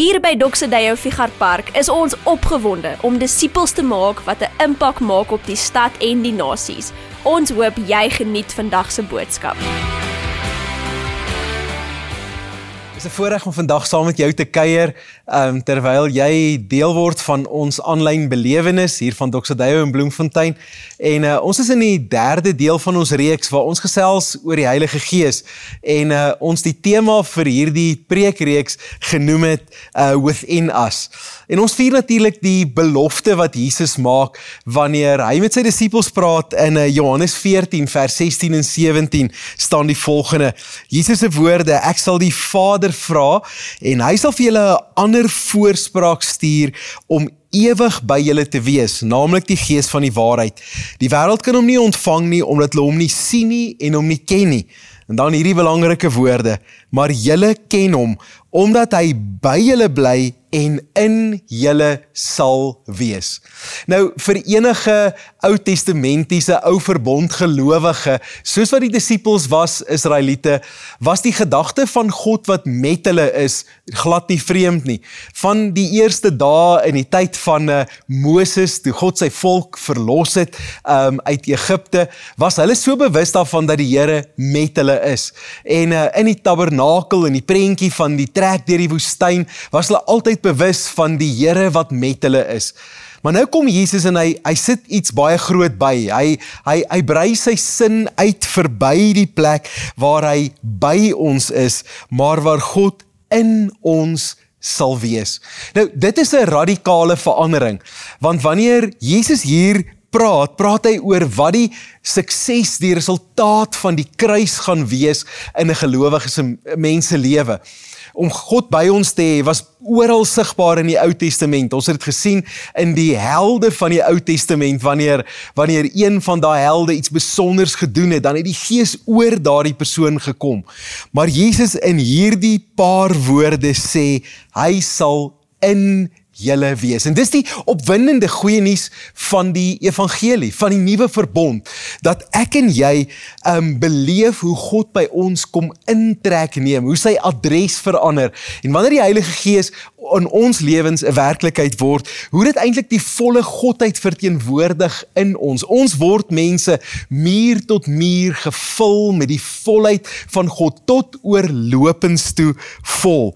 Hier by Doxedeyo Figar Park is ons opgewonde om disippels te maak wat 'n impak maak op die stad en die nasies. Ons hoop jy geniet vandag se boodskap. Dit is 'n voorreg om vandag saam met jou te kuier, ehm um, terwyl jy deel word van ons aanlyn belewenis hier van Doxadeyo in Bloemfontein. En uh, ons is in die derde deel van ons reeks waar ons gesels oor die Heilige Gees en uh, ons die tema vir hierdie preekreeks genoem het uh, within us. En ons vier natuurlik die belofte wat Jesus maak wanneer hy met sy disippels praat in uh, Johannes 14 vers 16 en 17 staan die volgende: Jesus se woorde, ek sal die Vader Vader vra en hy sal vir julle 'n ander voorspraak stuur om ewig by julle te wees, naamlik die Gees van die waarheid. Die wêreld kan hom nie ontvang nie omdat hulle hom nie sien nie en hom nie ken nie. En dan hierdie belangrike woorde, maar julle ken hom omdat hy by julle bly en in julle sal wees. Nou vir enige Ou Testamentiese ou verbond gelowige, soos wat die disippels was Israeliete, was die gedagte van God wat met hulle is glad nie vreemd nie. Van die eerste dae in die tyd van uh, Moses toe God sy volk verlos het um, uit Egipte, was hulle so bewus daarvan dat die Here met hulle is. En uh, in die tabernakel en die prentjie van die trek deur die woestyn, was hulle altyd bewus van die Here wat met hulle is. Maar nou kom Jesus en hy hy sit iets baie groot by. Hy hy hy brei sy sin uit verby die plek waar hy by ons is, maar waar God in ons sal wees. Nou dit is 'n radikale verandering want wanneer Jesus hier praat, praat hy oor wat die sukses, die resultaat van die kruis gaan wees in 'n gelowige mens se lewe om God by ons te hê was oral sigbaar in die Ou Testament. Ons het dit gesien in die helde van die Ou Testament wanneer wanneer een van daai helde iets besonders gedoen het, dan het die Gees oor daardie persoon gekom. Maar Jesus in hierdie paar woorde sê hy sal in julle wees. En dis die opwindende goeie nuus van die evangelie, van die nuwe verbond, dat ek en jy um beleef hoe God by ons kom intrek neem, hoe sy adres verander. En wanneer die Heilige Gees in ons lewens 'n werklikheid word, hoe dit eintlik die volle godheid verteenwoordig in ons. Ons word mense muur tot muur gevul met die volheid van God tot oorlopends toe vol.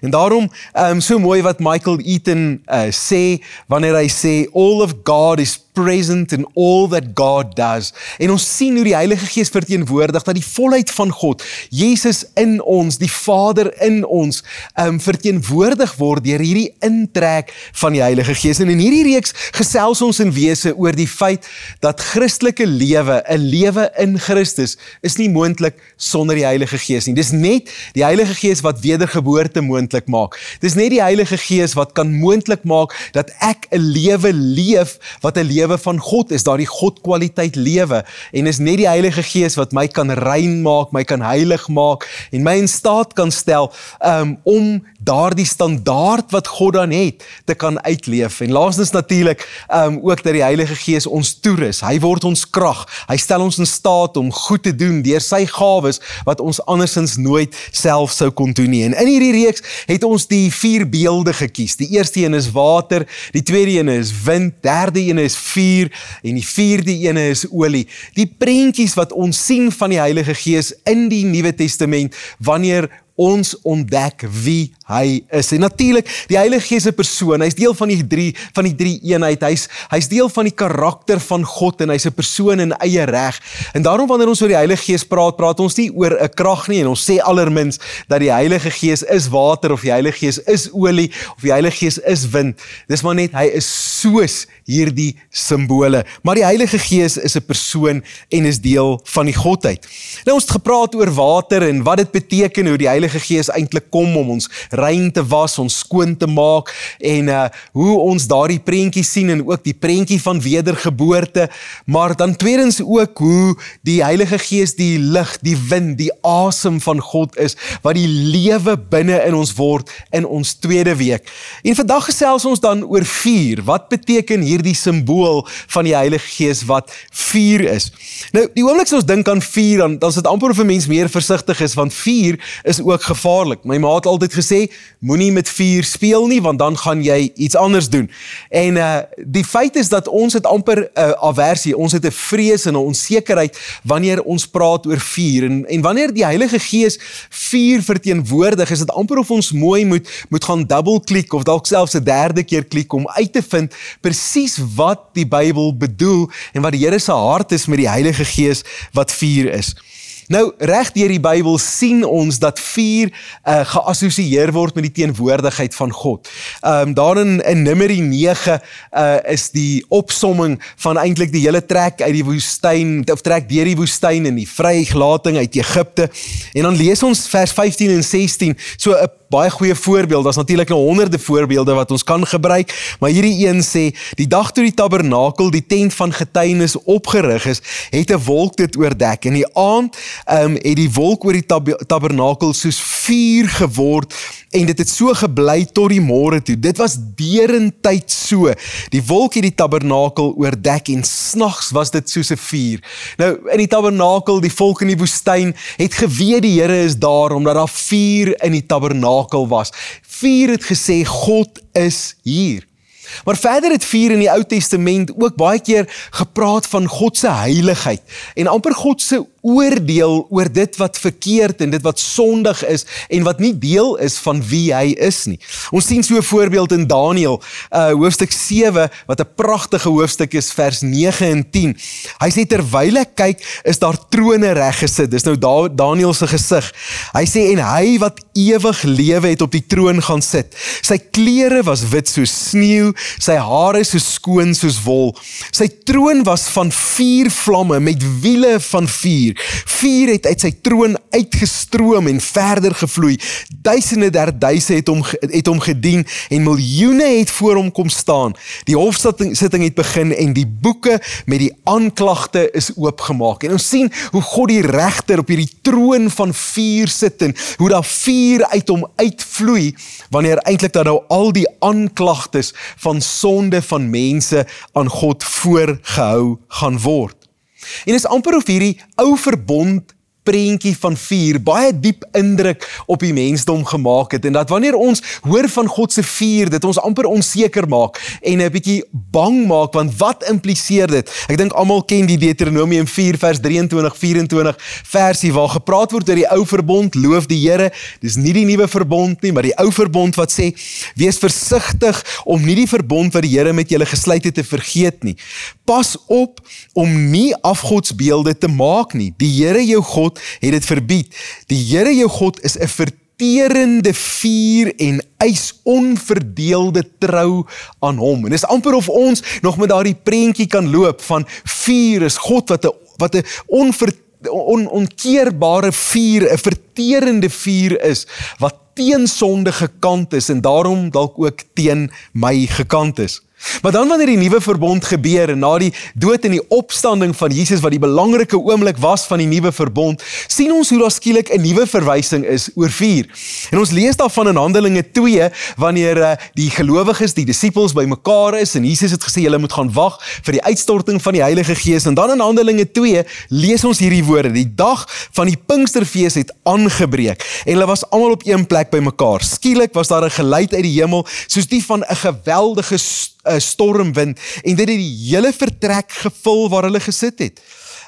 En daarom ehm um, so mooi wat Michael Eaton uh, sê wanneer hy sê all of God is present in all that God does. En ons sien hoe die Heilige Gees verteenwoordig dat die volheid van God, Jesus in ons, die Vader in ons, ehm um, verteenwoordig word deur hierdie intrek van die Heilige Gees. En in hierdie reeks gesels ons in wese oor die feit dat Christelike lewe, 'n lewe in Christus, is nie moontlik sonder die Heilige Gees nie. Dis net die Heilige Gees wat wedergeboorte moontlik maak. Dis net die Heilige Gees wat kan moontlik maak dat ek 'n lewe leef wat 'n lewe van God is, daardie God kwaliteit lewe en is net die Heilige Gees wat my kan rein maak, my kan heilig maak en my in staat kan stel um, om daardie standaard wat God dan het te kan uitleef. En laastens natuurlik um, ook dat die Heilige Gees ons toerus. Hy word ons krag. Hy stel ons in staat om goed te doen deur sy gawes wat ons andersins nooit self sou kon doen nie. En in hierdie reeks het ons die vier beelde gekies. Die eerste een is water, die tweede een is wind, derde een is vuur en die vierde ene is olie. Die prentjies wat ons sien van die Heilige Gees in die Nuwe Testament wanneer ons ontdek wie hy is. En natuurlik, die Heilige Gees is 'n persoon. Hy's deel van die drie van die drie eenheid. Hy's hy's deel van die karakter van God en hy's 'n persoon in eie reg. En daarom wanneer ons oor die Heilige Gees praat, praat ons nie oor 'n krag nie en ons sê allermins dat die Heilige Gees is water of die Heilige Gees is olie of die Heilige Gees is wind. Dis maar net hy is soos hierdie simbole. Maar die Heilige Gees is 'n persoon en is deel van die Godheid. Nou ons het gepraat oor water en wat dit beteken hoe die Heilige Gees eintlik kom om ons rein te was, ons skoon te maak en uh hoe ons daardie prentjie sien en ook die prentjie van wedergeboorte, maar dan tweedens ook hoe die Heilige Gees die lig, die wind, die asem van God is wat die lewe binne in ons word in ons tweede week. En vandag gesels ons dan oor vuur. Wat beteken hierdie simbool van die Heilige Gees wat vuur is? Nou, die oomblik as ons dink aan vuur, dan dan is dit amper of 'n mens meer versigtig is want vuur is ook gevaarlik. My ma het altyd gesê sê moenie met vuur speel nie want dan gaan jy iets anders doen. En uh die feit is dat ons het amper 'n uh, aversie, ons het 'n vrees en 'n onsekerheid wanneer ons praat oor vuur en en wanneer die Heilige Gees vuur verteenwoordig, is dit amper of ons mooi moet moet gaan double klik of dalk selfs 'n derde keer klik om uit te vind presies wat die Bybel bedoel en wat die Here se hart is met die Heilige Gees wat vuur is. Nou reg deur die Bybel sien ons dat vuur uh, geassosieer word met die teenwoordigheid van God. Ehm um, daarin in Numeri 9 uh, is die opsomming van eintlik die hele trek uit die woestyn of trek deur die woestyn en die vrygelating uit Egipte. En dan lees ons vers 15 en 16 so 'n baie goeie voorbeeld. Daar's natuurlik nou honderde voorbeelde wat ons kan gebruik, maar hierdie een sê die dag toe die tabernakel, die tent van getuienis opgerig is, het 'n wolk dit oordek en die aand ehm um, het die wolk oor die tab tabernakel soos vuur geword en dit het so gebly tot die môre toe. Dit was derentyd so. Die wolk het die tabernakel oordek en snags was dit soos 'n vuur. Nou in die tabernakel, die volk in die woestyn het geweet die Here is daar omdat daar vuur in die tabernakel was. Vuur het gesê God is hier. Maar verder het vuur in die Ou Testament ook baie keer gepraat van God se heiligheid en amper God se oordeel oor dit wat verkeerd en dit wat sondig is en wat nie deel is van wie hy is nie. Ons sien so 'n voorbeeld in Daniël, uh hoofstuk 7 wat 'n pragtige hoofstuk is vers 9 en 10. Hy sê terwyl ek kyk, is daar trone reg gesit. Dis nou da Daniël se gesig. Hy sê en hy wat ewig lewe het op die troon gaan sit. Sy klere was wit soos sneeu, sy hare so skoon soos wol. Sy troon was van vier vlamme met wiele van vuur vuur het uit sy troon uitgestroom en verder gevloei. Duisende der duisende het hom het hom gedien en miljoene het voor hom kom staan. Die hofsitting sitting het begin en die boeke met die aanklagte is oopgemaak. En ons sien hoe God die regter op hierdie troon van vuur sit en hoe daar vuur uit hom uitvloei wanneer eintlik dan nou al die aanklagtes van sonde van mense aan God voorgehou gaan word. En is amper of hierdie ou verbond prentjie van vuur baie diep indruk op die mensdom gemaak het en dat wanneer ons hoor van God se vuur dit ons amper onseker maak en 'n bietjie bang maak want wat impliseer dit? Ek dink almal ken die Deuteronomium 4 vers 23 24 versie waar gepraat word oor die ou verbond, loof die Here. Dis nie die nuwe verbond nie, maar die ou verbond wat sê wees versigtig om nie die verbond wat die Here met julle gesluit het te vergeet nie. Pas op om nie afgodsbeelde te maak nie. Die Here jou God het dit verbied. Die Here jou God is 'n verterende vuur en eis onverdeelde trou aan hom. En dis amper of ons nog met daardie prentjie kan loop van vuur is God wat 'n wat 'n onver on, onkeerbare vuur, 'n verterende vuur is wat teen sonde gekant is en daarom dalk ook teen my gekant is. Maar dan wanneer die nuwe verbond gebeur en na die dood en die opstanding van Jesus wat die belangrike oomblik was van die nuwe verbond, sien ons hoe daar skielik 'n nuwe verwysing is oor vuur. En ons lees daarvan in Handelinge 2 wanneer uh, die gelowiges, die disippels bymekaar is en Jesus het gesê julle moet gaan wag vir die uitstorting van die Heilige Gees en dan in Handelinge 2 lees ons hierdie woorde: Die dag van die Pinksterfees het aangebreek en hulle was almal op een plek bymekaar. Skielik was daar 'n geluid uit die hemel soos die van 'n geweldige 'n stormwind en dit het die hele vertrek gevul waar hulle gesit het.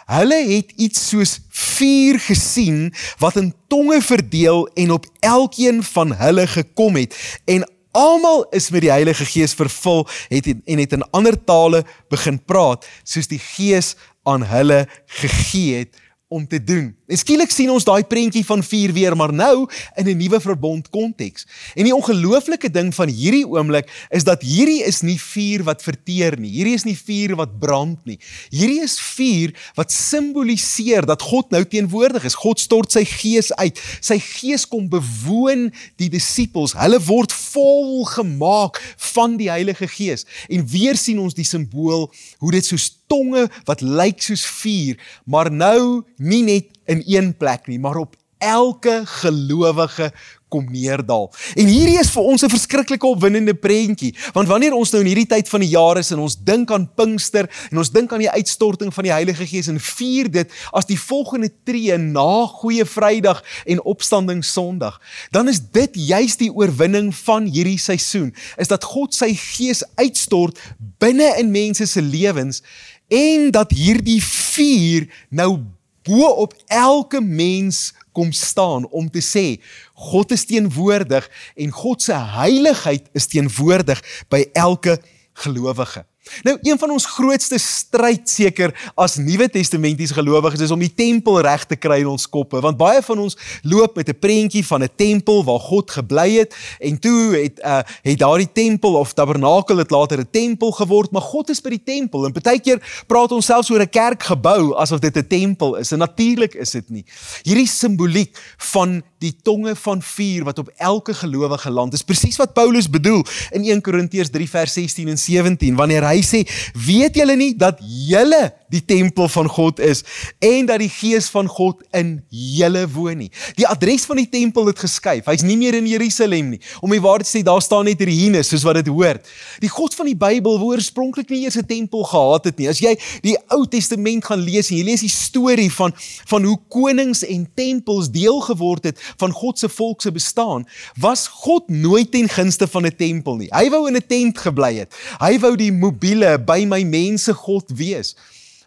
Hulle het iets soos vuur gesien wat in tonge verdeel en op elkeen van hulle gekom het en almal is met die Heilige Gees vervul het en het in ander tale begin praat soos die Gees aan hulle gegee het om te doen. En skielik sien ons daai prentjie van vuur weer, maar nou in 'n nuwe verbond konteks. En die ongelooflike ding van hierdie oomblik is dat hierdie is nie vuur wat verteer nie. Hierdie is nie vuur wat brand nie. Hierdie is vuur wat simboliseer dat God nou teenwoordig is. God stort sy gees uit. Sy gees kom bewoon die disippels. Hulle word vol gemaak van die Heilige Gees. En weer sien ons die simbool hoe dit so tonge wat lyk soos vuur, maar nou nie net in een plek nie, maar op elke gelowige kom neerdal. En hierdie is vir ons 'n verskriklike opwindende prentjie, want wanneer ons nou in hierdie tyd van die jaar is en ons dink aan Pinkster en ons dink aan die uitstorting van die Heilige Gees en vier dit as die volgende tree na Goeie Vrydag en Opstanding Sondag, dan is dit juis die oorwinning van hierdie seisoen, is dat God sy Gees uitstort binne in mense se lewens en dat hierdie vuur nou bo op elke mens kom staan om te sê God is teenwoordig en God se heiligheid is teenwoordig by elke gelowige. Nou een van ons grootste stryd seker as Nuwe Testamentiese gelowiges is om die tempel reg te kry in ons koppe want baie van ons loop met 'n prentjie van 'n tempel waar God gebly het en toe het uh, het daardie tempel of tabernakel het later 'n tempel geword maar God is by die tempel en baie keer praat ons selfs oor 'n kerkgebou asof dit 'n tempel is en natuurlik is dit nie. Hierdie simboliek van die tonge van vuur wat op elke gelowige land is presies wat Paulus bedoel in 1 Korintiërs 3 vers 16 en 17 wanneer hy sê weet julle nie dat julle die tempel van God is en dat die gees van God in julle woon nie. Die adres van die tempel het geskuif. Hy's nie meer in Jerusalem nie. Om die waarheid te sê, daar staan net Ruïne soos wat dit hoort. Die God van die Bybel wou oorspronklik nie eers 'n tempel gehad het nie. As jy die Ou Testament gaan lees en jy lees die storie van van hoe konings en tempels deel geword het van God se volk se bestaan, was God nooit ten gunste van 'n tempel nie. Hy wou in 'n tent gebly het. Hy wou die mobiele by my mense God wees.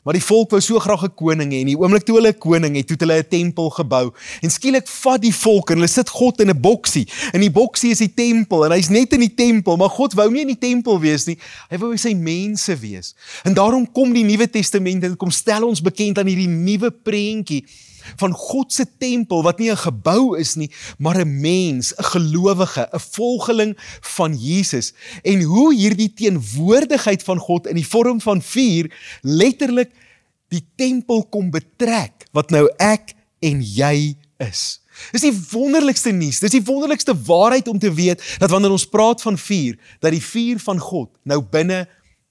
Maar die volk wou so graag 'n koning hê en die oomblik toe hulle 'n koning het, het hulle 'n tempel gebou. En skielik vat die volk en hulle sit God in 'n boksie. En die boksie is die tempel en hy's net in die tempel, maar God wou nie in die tempel wees nie. Hy wou sy mense wees. En daarom kom die Nuwe Testament en kom stel ons bekend aan hierdie nuwe prentjie van God se tempel wat nie 'n gebou is nie, maar 'n mens, 'n gelowige, 'n volgeling van Jesus en hoe hierdie teenwoordigheid van God in die vorm van vuur letterlik die tempel kom betrek wat nou ek en jy is. Dis die wonderlikste nuus. Dis die wonderlikste waarheid om te weet dat wanneer ons praat van vuur, dat die vuur van God nou binne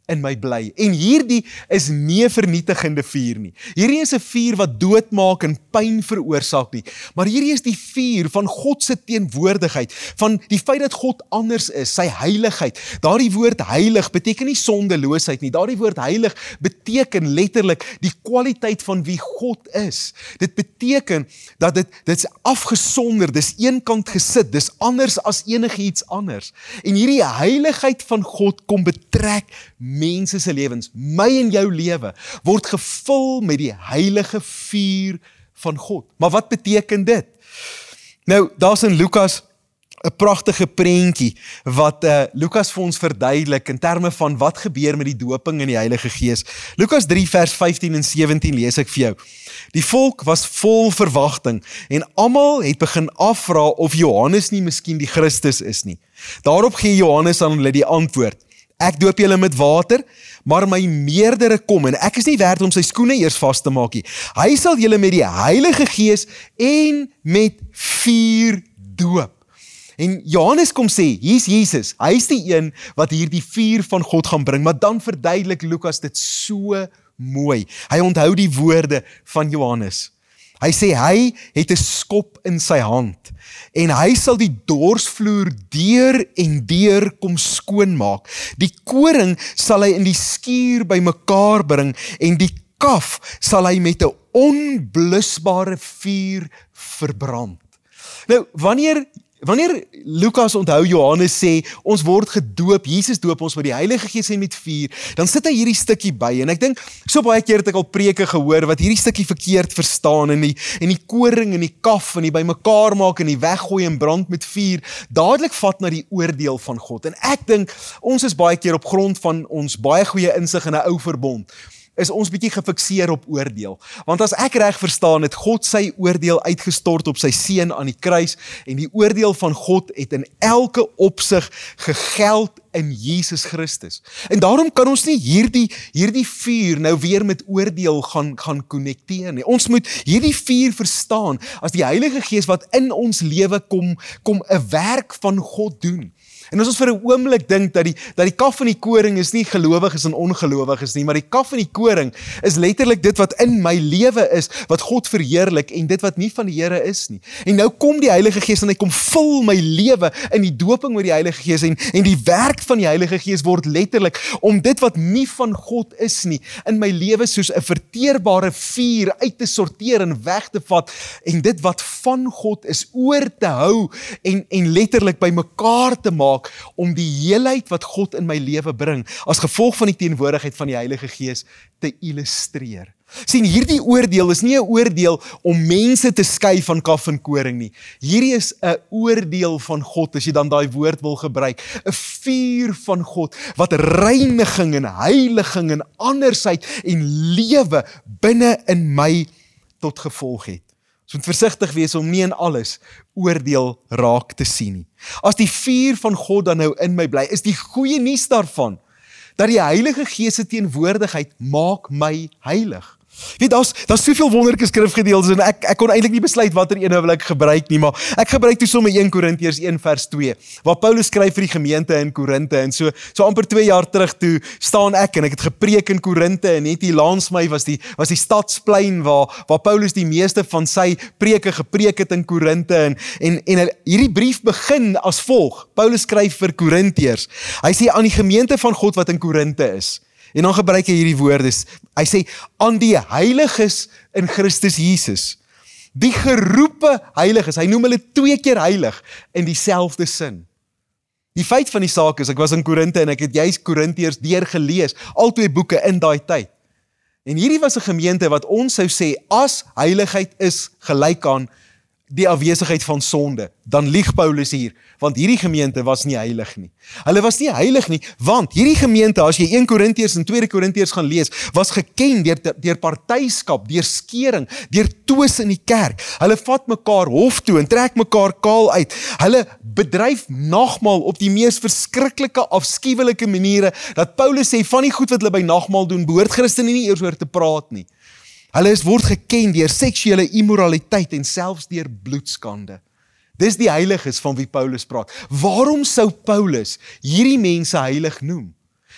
in my bly. En hierdie is nie 'n vernietigende vuur nie. Hierdie is 'n vuur wat doodmaak en pyn veroorsaak nie, maar hierdie is die vuur van God se teenwoordigheid, van die feit dat God anders is, sy heiligheid. Daardie woord heilig beteken nie sondeloosheid nie. Daardie woord heilig beteken letterlik die kwaliteit van wie God is. Dit beteken dat dit dit's afgesonder, dis eenkant gesit, dis anders as enigiets anders. En hierdie heiligheid van God kom betrek mense se lewens, my en jou lewe word gevul met die heilige vuur van God. Maar wat beteken dit? Nou, daar's in Lukas 'n pragtige prentjie wat uh Lukas vir ons verduidelik in terme van wat gebeur met die doping in die Heilige Gees. Lukas 3 vers 15 en 17 lees ek vir jou. Die volk was vol verwagting en almal het begin afvra of Johannes nie miskien die Christus is nie. Daarop gee Johannes aan hulle die antwoord: Ek doop julle met water, maar my meerdere kom en ek is nie werd om sy skoene eers vas te maak nie. Hy sal julle met die Heilige Gees en met vuur doop. En Johannes kom sê, hier's Jesus. Hy's die een wat hierdie vuur van God gaan bring, maar dan verduidelik Lukas dit so mooi. Hy onthou die woorde van Johannes. Hy sê hy het 'n skop in sy hand en hy sal die dorsvloer deur en deur kom skoonmaak. Die koring sal hy in die skuur bymekaar bring en die kaf sal hy met 'n onblusbare vuur verbrand. Nou, wanneer Wanneer Lukas onthou Johannes sê ons word gedoop, Jesus doop ons met die Heilige Gees en met vuur, dan sit hy hierdie stukkie by en ek dink so baie keer het ek al preke gehoor wat hierdie stukkie verkeerd verstaan en die en die koring en die kaf en die bymekaar maak en die weggooi en brand met vuur dadelik vat na die oordeel van God. En ek dink ons is baie keer op grond van ons baie goeie insig in 'n ou verbond is ons bietjie gefikseer op oordeel. Want as ek reg verstaan het God sy oordeel uitgestort op sy seun aan die kruis en die oordeel van God het in elke opsig gegeld in Jesus Christus. En daarom kan ons nie hierdie hierdie vuur nou weer met oordeel gaan gaan konnekteer nie. Ons moet hierdie vuur verstaan as die Heilige Gees wat in ons lewe kom kom 'n werk van God doen En as ons vir 'n oomblik dink dat die dat die kaf in die koring is nie gelowiges en ongelowiges nie, maar die kaf in die koring is letterlik dit wat in my lewe is, wat God verheerlik en dit wat nie van die Here is nie. En nou kom die Heilige Gees en hy kom vul my lewe in die doping met die Heilige Gees en en die werk van die Heilige Gees word letterlik om dit wat nie van God is nie in my lewe soos 'n verteerbare vuur uit te sorteer en weg te vat en dit wat van God is oor te hou en en letterlik by mekaar te maak maak om die heelheid wat God in my lewe bring as gevolg van die teenwoordigheid van die Heilige Gees te illustreer. sien hierdie oordeel is nie 'n oordeel om mense te skei van kaf en koring nie. Hierdie is 'n oordeel van God as jy dan daai woord wil gebruik, 'n vuur van God wat reiniging en heiliging en andersheid en lewe binne in my tot gevolg het. Ons moet versigtig wees om nie in alles oordeel raak te sien nie. As die vuur van God dan nou in my bly, is die goeie nuus daarvan dat die Heilige Gees se teenwoordigheid maak my heilig. Weet daar's daar's soveel wonderlike skrifgedeeltes en ek ek kon eintlik nie besluit watter een wil ek gebruik nie, maar ek gebruik toe sommer 1 Korintiërs 1 vers 2 waar Paulus skryf vir die gemeente in Korinte en so so amper 2 jaar terug toe staan ek en ek het gepreek in Korinte en net hier langs my was die was die stadsplein waar waar Paulus die meeste van sy preke gepreek het in Korinte en en en hierdie brief begin as volg. Paulus skryf vir Korintiërs. Hy sê aan die gemeente van God wat in Korinte is. En dan gebruik hy hierdie woorde. Hy sê aan die heiliges in Christus Jesus. Die geroepe heiliges. Hy noem hulle twee keer heilig in dieselfde sin. Die feit van die saak is ek was in Korinte en ek het juis Korintiërs deurgelees, al twee boeke in daai tyd. En hierdie was 'n gemeente wat ons sou sê as heiligheid is gelyk aan die afwesigheid van sonde, dan lieg Paulus hier, want hierdie gemeente was nie heilig nie. Hulle was nie heilig nie, want hierdie gemeente, as jy 1 Korintiërs en 2 Korintiërs gaan lees, was geken deur deur partyskap, deur skering, deur twis in die kerk. Hulle vat mekaar hof toe en trek mekaar kaal uit. Hulle bedryf nagmaal op die mees verskriklike, afskuwelike maniere dat Paulus sê van die goed wat hulle by nagmaal doen, behoort Christene nie eers oor te praat nie. Hulle is word geken deur seksuele immoraliteit en selfs deur bloedskande. Dis die heiliges van wie Paulus praat. Waarom sou Paulus hierdie mense heilig noem?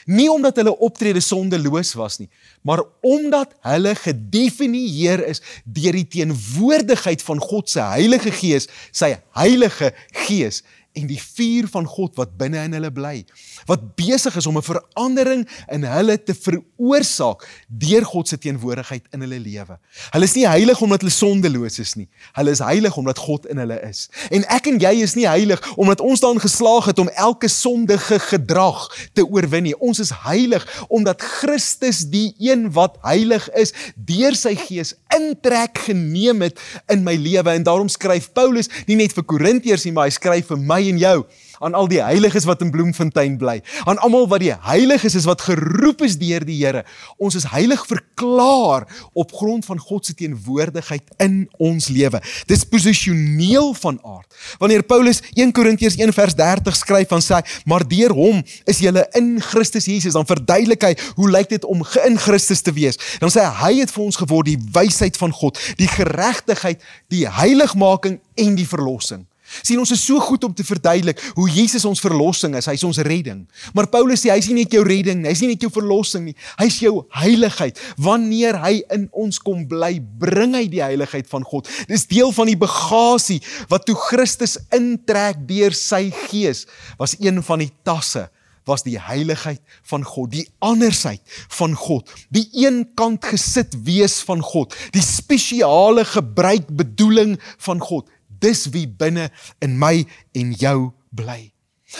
Nie omdat hulle optrede sondeloos was nie, maar omdat hulle gedefinieer is deur die teenwoordigheid van God se Heilige Gees, sy Heilige Gees en die vuur van God wat binne in hulle bly wat besig is om 'n verandering in hulle te veroorsaak deur God se teenwoordigheid in hulle lewe. Hulle is nie heilig omdat hulle sondeloos is nie. Hulle is heilig omdat God in hulle is. En ek en jy is nie heilig omdat ons daan geslaag het om elke sondige gedrag te oorwin nie. Ons is heilig omdat Christus die een wat heilig is deur sy gees intrek geneem het in my lewe en daarom skryf Paulus nie net vir Korintiërs nie, maar hy skryf vir my en jou aan al die heiliges wat in Bloemfontein bly, aan almal wat die heiliges is wat geroep is deur die Here. Ons is heilig verklaar op grond van God se teenwoordigheid in ons lewe. Dis posisioneel van aard. Wanneer Paulus 1 Korintiërs 1 vers 30 skryf van sê, maar deur hom is julle in Christus Jesus, dan verduidelik hy hoe lyk dit om in Christus te wees. Dan sê hy hy het vir ons geword die wysheid van God, die geregtigheid, die heiligmaking en die verlossing. Sien ons is so goed om te verduidelik hoe Jesus ons verlossing is, hy's ons redding. Maar Paulus sê hy's nie net jou redding nie, hy's nie net jou verlossing nie, hy's jou heiligheid. Wanneer hy in ons kom bly, bring hy die heiligheid van God. Dis deel van die bagasie wat toe Christus intrek deur sy gees, was een van die tasse was die heiligheid van God, die andersheid van God, die eenkant gesit wees van God, die spesiale gebruik bedoeling van God dis wie binne in my en jou bly.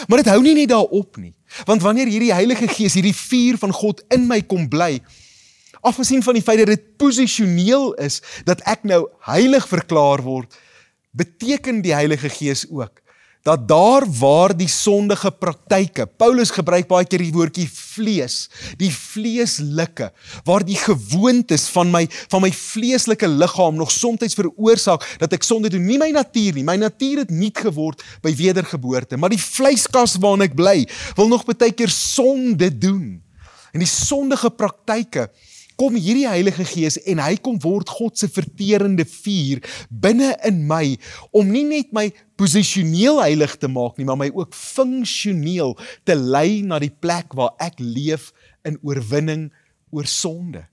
Maar dit hou nie net daarop nie. Want wanneer hierdie Heilige Gees, hierdie vuur van God in my kom bly, afgesien van die feit dat dit posisioneel is dat ek nou heilig verklaar word, beteken die Heilige Gees ook dat daar waar die sondige praktyke Paulus gebruik baie keer die woordjie vlees die vleeslike waar die gewoontes van my van my vleeslike liggaam nog soms veroorsaak dat ek sonde doen. Nie my natuur nie my natuur het nie geword by wedergeboorte maar die vleiskas waarin ek bly wil nog baie keer sonde doen. En die sondige praktyke kom hierdie Heilige Gees en hy kom word God se verterende vuur binne in my om nie net my posisioneel heilig te maak nie, maar my ook funksioneel te lei na die plek waar ek leef in oorwinning oor sonde.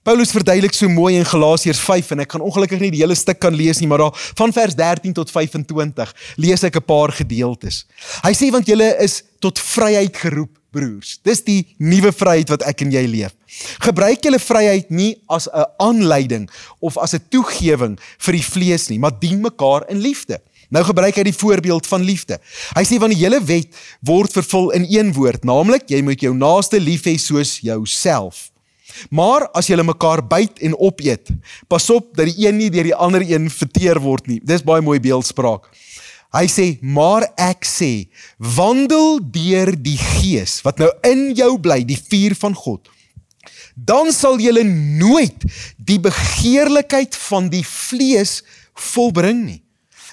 Paulus verduidelik so mooi in Galasiërs 5 en ek kan ongelukkig nie die hele stuk kan lees nie, maar daar van vers 13 tot 25 lees ek 'n paar gedeeltes. Hy sê want julle is tot vryheid geroep, broers. Dis die nuwe vryheid wat ek en jy leef. Gebruik julle vryheid nie as 'n aanleiding of as 'n toegewing vir die vlees nie, maar dien mekaar in liefde. Nou gebruik hy die voorbeeld van liefde. Hy sê want die hele wet word vervul in een woord, naamlik jy moet jou naaste lief hê soos jouself. Maar as julle mekaar byt en opeet, pas op dat die een nie deur die ander een verteer word nie. Dis baie mooi beeldspraak. Hy sê, "Maar ek sê, wandel deur die Gees wat nou in jou bly, die vuur van God. Dan sal julle nooit die begeerlikheid van die vlees volbring nie."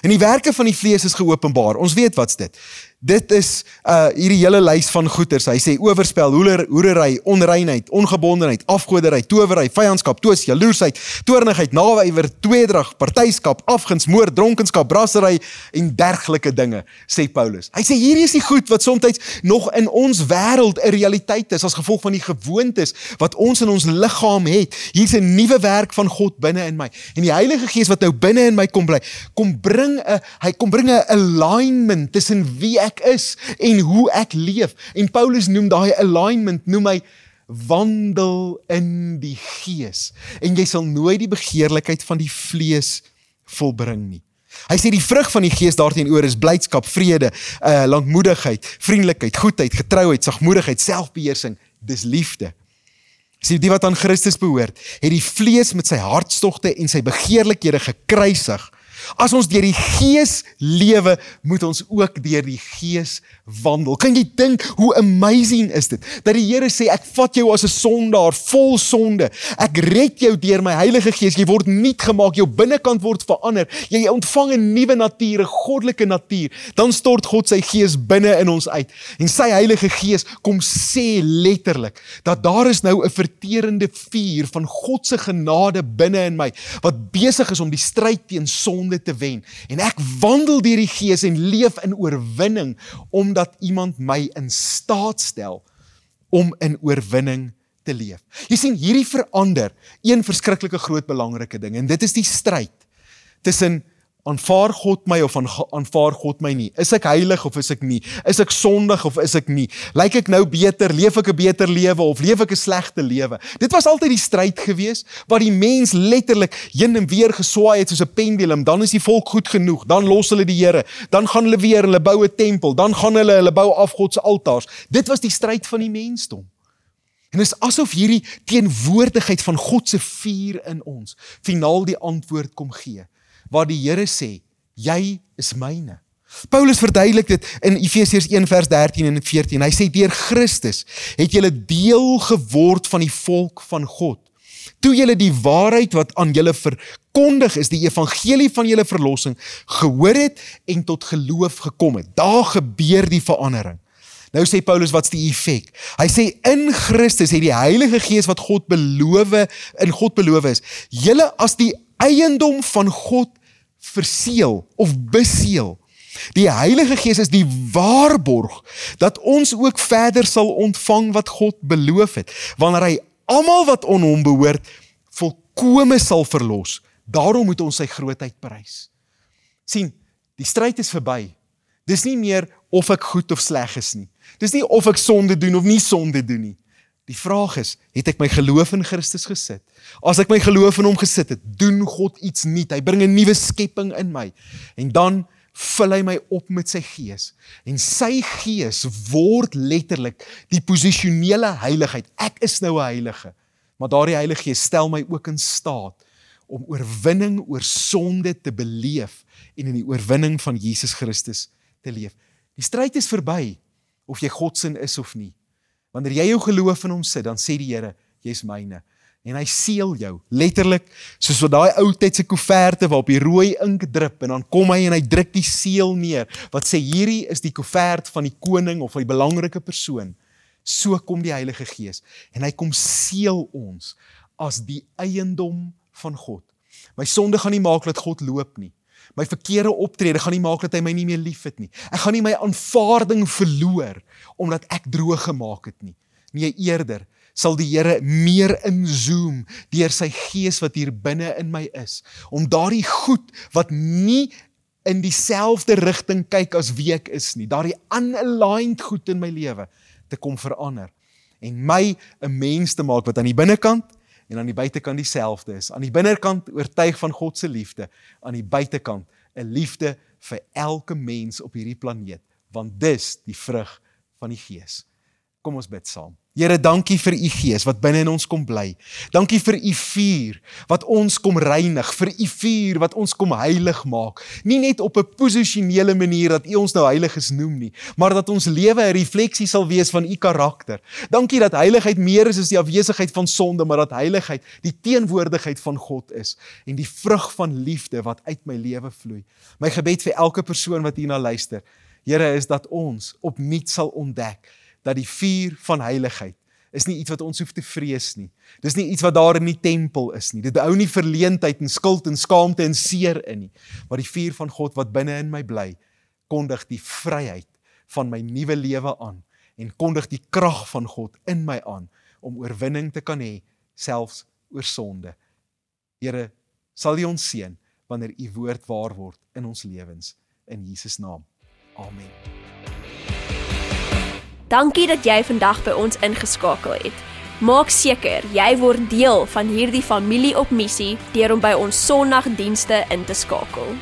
En die werke van die vlees is geopenbaar. Ons weet wat's dit. Dit is uh hierdie hele lys van goeters. Hy sê oorspel, hoeler, hoerery, onreinheid, ongebondenheid, afgodery, towery, vyandskap, toos, jaloesheid, toornigheid, nawywer, tweedrag, partyskap, afguns, moord, dronkenskap, brassery en dergelike dinge, sê Paulus. Hy sê hierdie is die goed wat soms nog in ons wêreld 'n realiteit is as gevolg van die gewoontes wat ons in ons liggaam het. Hier's 'n nuwe werk van God binne in my. En die Heilige Gees wat nou binne in my kom bly, kom bring 'n hy kom bring 'n alignment tussen wie ek is en hoe ek leef. En Paulus noem daai alignment noem hy wandel in die gees en jy sal nooit die begeerlikheid van die vlees volbring nie. Hy sê die vrug van die gees daarteenoor is blydskap, vrede, uh lankmoedigheid, vriendelikheid, goedheid, getrouheid, sagmoedigheid, selfbeheersing, dis liefde. Sien die wat aan Christus behoort, het die vlees met sy hartstogte en sy begeerlikhede gekruisig As ons deur die Gees lewe, moet ons ook deur die Gees wandel. Kan jy dink hoe amazing is dit dat die Here sê ek vat jou as 'n sondaar vol sonde. Ek red jou deur my Heilige Gees. Jy word nuut gemaak, jou binnekant word verander. Jy ontvang 'n nuwe natuur, 'n goddelike natuur. Dan stort God sy Gees binne in ons uit. En sy Heilige Gees kom sê letterlik dat daar is nou 'n verterende vuur van God se genade binne in my wat besig is om die stryd teen sonde sonde te wen en ek wandel deur die gees en leef in oorwinning omdat iemand my in staat stel om in oorwinning te leef. Jy sien hierdie verander een verskriklike groot belangrike ding en dit is die stryd tussen aanvaar God my of aanvaar God my nie? Is ek heilig of is ek nie? Is ek sondig of is ek nie? Lyk ek nou beter? Leef ek 'n beter lewe of leef ek 'n slegte lewe? Dit was altyd die stryd gewees waar die mens letterlik heen en weer geswaai het soos 'n pendulum. Dan is die volk goed genoeg, dan los hulle die Here, dan gaan hulle weer hulle bou 'n tempel, dan gaan hulle hulle bou afgod se altaars. Dit was die stryd van die mensdom. En is asof hierdie teenwoordigheid van God se vuur in ons finaal die antwoord kom gee waar die Here sê, jy is myne. Paulus verduidelik dit in Efesiërs 1 vers 13 en 14. Hy sê deur Christus het julle deel geword van die volk van God. Toe julle die waarheid wat aan julle verkondig is, die evangelie van julle verlossing gehoor het en tot geloof gekom het. Daar gebeur die verandering. Nou sê Paulus wat's die effek? Hy sê in Christus het die Heilige Gees wat God beloof in God beloof is, julle as die eiendom van God verseël of beseël. Die Heilige Gees is die waarborg dat ons ook verder sal ontvang wat God beloof het, wanneer hy almal wat aan hom behoort volkome sal verlos. Daarom moet ons sy grootheid prys. sien, die stryd is verby. Dis nie meer of ek goed of sleg is nie. Dis nie of ek sonde doen of nie sonde doen nie. Die vraag is, het ek my geloof in Christus gesit? As ek my geloof in hom gesit het, doen God iets nuut. Hy bring 'n nuwe skepping in my. En dan vul hy my op met sy gees. En sy gees word letterlik die posisionele heiligheid. Ek is nou 'n heilige. Maar daardie Heilige Gees stel my ook in staat om oorwinning oor sonde te beleef en in die oorwinning van Jesus Christus te leef. Die stryd is verby of jy God se is of nie. Wanneer jy jou geloof in hom sit, dan sê die Here, jy's myne. En hy seël jou, letterlik, soos wat daai ou tyd se koeverte waarop die rooi ink drup en dan kom hy en hy druk die seël neer wat sê hierdie is die koevert van die koning of 'n belangrike persoon. So kom die Heilige Gees en hy kom seël ons as die eiendom van God. My sonde gaan nie maak dat God loop nie. My verkeerde optrede gaan nie maak dat hy my nie meer liefhet nie. Ek gaan nie my aanvaarding verloor omdat ek droog gemaak het nie. Nee, eerder sal die Here meer inzoom deur sy gees wat hier binne in my is om daardie goed wat nie in dieselfde rigting kyk as wie ek is nie, daardie unaligned goed in my lewe te kom verander en my 'n mens te maak wat aan die binnekant en aan die buitekant dieselfde is. Aan die binnekant oortuig van God se liefde, aan die buitekant 'n liefde vir elke mens op hierdie planeet, want dis die vrug van die Gees. Kom ons bid saam. Here, dankie vir u gees wat binne in ons kom bly. Dankie vir u vuur wat ons kom reinig, vir u vuur wat ons kom heilig maak. Nie net op 'n posisionele manier dat u ons nou heiliges noem nie, maar dat ons lewe 'n refleksie sal wees van u karakter. Dankie dat heiligheid meer is as die afwesigheid van sonde, maar dat heiligheid die teenwoordigheid van God is en die vrug van liefde wat uit my lewe vloei. My gebed vir elke persoon wat hierna luister, Here, is dat ons opnuut sal ontdek dat die vuur van heiligheid is nie iets wat ons hoef te vrees nie. Dis nie iets wat daar in die tempel is nie. Dit hou nie verleentheid en skuld en skaamte en seer in nie. Maar die vuur van God wat binne in my bly, kondig die vryheid van my nuwe lewe aan en kondig die krag van God in my aan om oorwinning te kan hê selfs oor sonde. Here, sal U ons seën wanneer U woord waar word in ons lewens in Jesus naam. Amen. Dankie dat jy vandag by ons ingeskakel het. Maak seker jy word deel van hierdie familie op missie deur om by ons Sondagdienste in te skakel.